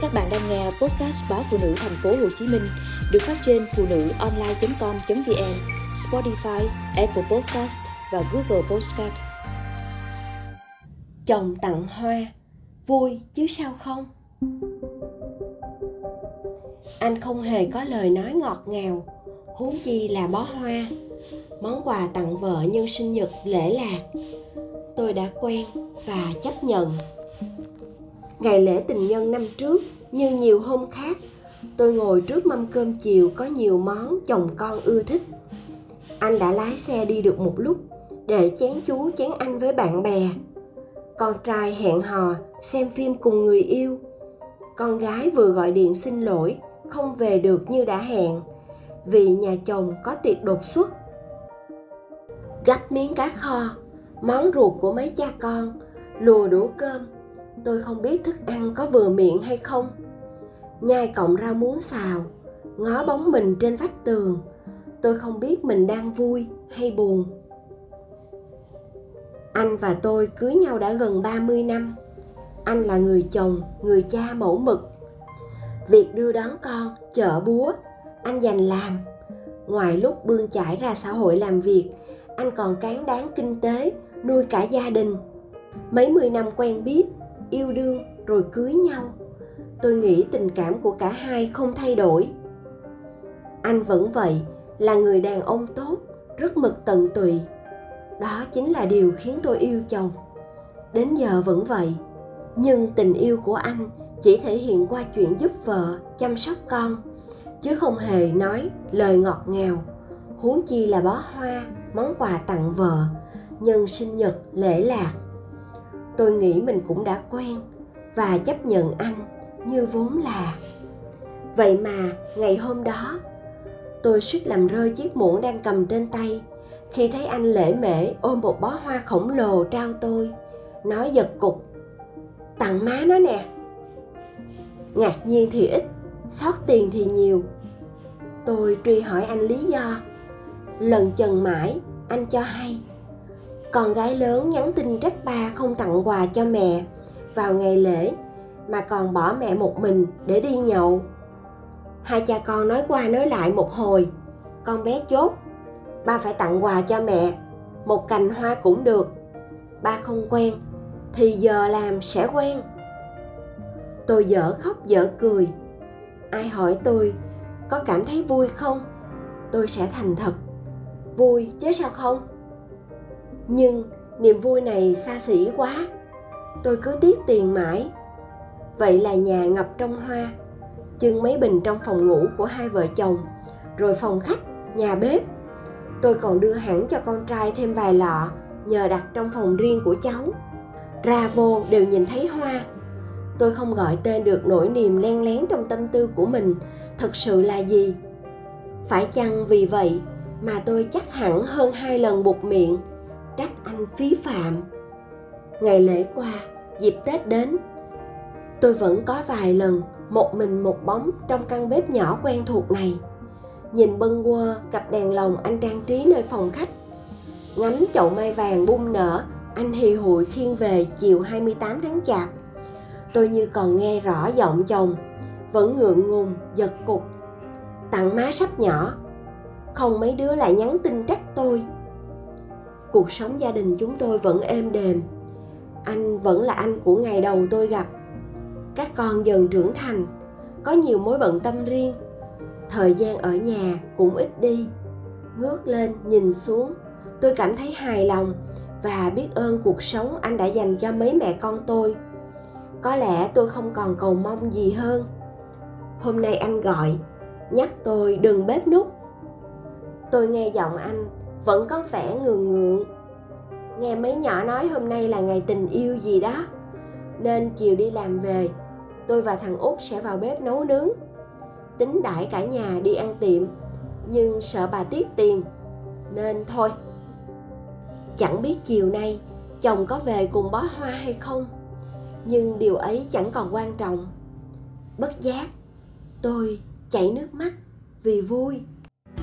Các bạn đang nghe podcast báo phụ nữ thành phố Hồ Chí Minh được phát trên phụ nữ online.com.vn, Spotify, Apple Podcast và Google Podcast. Chồng tặng hoa, vui chứ sao không? Anh không hề có lời nói ngọt ngào, huống chi là bó hoa. Món quà tặng vợ nhân sinh nhật lễ lạc. Tôi đã quen và chấp nhận ngày lễ tình nhân năm trước như nhiều hôm khác. Tôi ngồi trước mâm cơm chiều có nhiều món chồng con ưa thích. Anh đã lái xe đi được một lúc, để chén chú chén anh với bạn bè. Con trai hẹn hò, xem phim cùng người yêu. Con gái vừa gọi điện xin lỗi, không về được như đã hẹn, vì nhà chồng có tiệc đột xuất. Gắp miếng cá kho, món ruột của mấy cha con, lùa đũa cơm tôi không biết thức ăn có vừa miệng hay không. Nhai cọng rau muống xào, ngó bóng mình trên vách tường. Tôi không biết mình đang vui hay buồn. Anh và tôi cưới nhau đã gần 30 năm. Anh là người chồng, người cha mẫu mực. Việc đưa đón con chợ búa, anh dành làm. Ngoài lúc bươn chải ra xã hội làm việc, anh còn cán đáng kinh tế, nuôi cả gia đình. Mấy mươi năm quen biết yêu đương rồi cưới nhau. Tôi nghĩ tình cảm của cả hai không thay đổi. Anh vẫn vậy, là người đàn ông tốt, rất mực tận tụy. Đó chính là điều khiến tôi yêu chồng. Đến giờ vẫn vậy, nhưng tình yêu của anh chỉ thể hiện qua chuyện giúp vợ chăm sóc con, chứ không hề nói lời ngọt ngào. Huống chi là bó hoa, món quà tặng vợ, nhân sinh nhật lễ lạc tôi nghĩ mình cũng đã quen và chấp nhận anh như vốn là. Vậy mà ngày hôm đó, tôi suýt làm rơi chiếc muỗng đang cầm trên tay khi thấy anh lễ mễ ôm một bó hoa khổng lồ trao tôi, nói giật cục, tặng má nó nè. Ngạc nhiên thì ít, xót tiền thì nhiều. Tôi truy hỏi anh lý do. Lần chần mãi, anh cho hay con gái lớn nhắn tin trách ba không tặng quà cho mẹ vào ngày lễ, mà còn bỏ mẹ một mình để đi nhậu. Hai cha con nói qua nói lại một hồi, con bé chốt, ba phải tặng quà cho mẹ, một cành hoa cũng được, ba không quen thì giờ làm sẽ quen. Tôi dở khóc dở cười. Ai hỏi tôi có cảm thấy vui không? Tôi sẽ thành thật. Vui chứ sao không? Nhưng niềm vui này xa xỉ quá. Tôi cứ tiếc tiền mãi. Vậy là nhà ngập trong hoa, chưng mấy bình trong phòng ngủ của hai vợ chồng, rồi phòng khách, nhà bếp. Tôi còn đưa hẳn cho con trai thêm vài lọ, nhờ đặt trong phòng riêng của cháu. Ra vô đều nhìn thấy hoa. Tôi không gọi tên được nỗi niềm len lén trong tâm tư của mình, thật sự là gì? Phải chăng vì vậy mà tôi chắc hẳn hơn hai lần buộc miệng? Trách anh phí phạm. Ngày lễ qua, dịp tết đến, tôi vẫn có vài lần một mình một bóng trong căn bếp nhỏ quen thuộc này. Nhìn bâng quơ, cặp đèn lồng anh trang trí nơi phòng khách. Ngắm chậu mai vàng bung nở, anh hì hụi khiêng về chiều 28 tháng chạp. Tôi như còn nghe rõ giọng chồng, vẫn ngượng ngùng, giật cục. Tặng má sắp nhỏ, không mấy đứa lại nhắn tin trách tôi cuộc sống gia đình chúng tôi vẫn êm đềm. Anh vẫn là anh của ngày đầu tôi gặp. Các con dần trưởng thành, có nhiều mối bận tâm riêng. Thời gian ở nhà cũng ít đi. Ngước lên, nhìn xuống, tôi cảm thấy hài lòng và biết ơn cuộc sống anh đã dành cho mấy mẹ con tôi. Có lẽ tôi không còn cầu mong gì hơn. Hôm nay anh gọi, nhắc tôi đừng bếp nút tôi nghe giọng anh vẫn có vẻ ngường ngượng. Nghe mấy nhỏ nói hôm nay là ngày tình yêu gì đó, nên chiều đi làm về, tôi và thằng út sẽ vào bếp nấu nướng. Tính đãi cả nhà đi ăn tiệm, nhưng sợ bà tiếc tiền, nên thôi. Chẳng biết chiều nay chồng có về cùng bó hoa hay không, nhưng điều ấy chẳng còn quan trọng. Bất giác, tôi chảy nước mắt vì vui.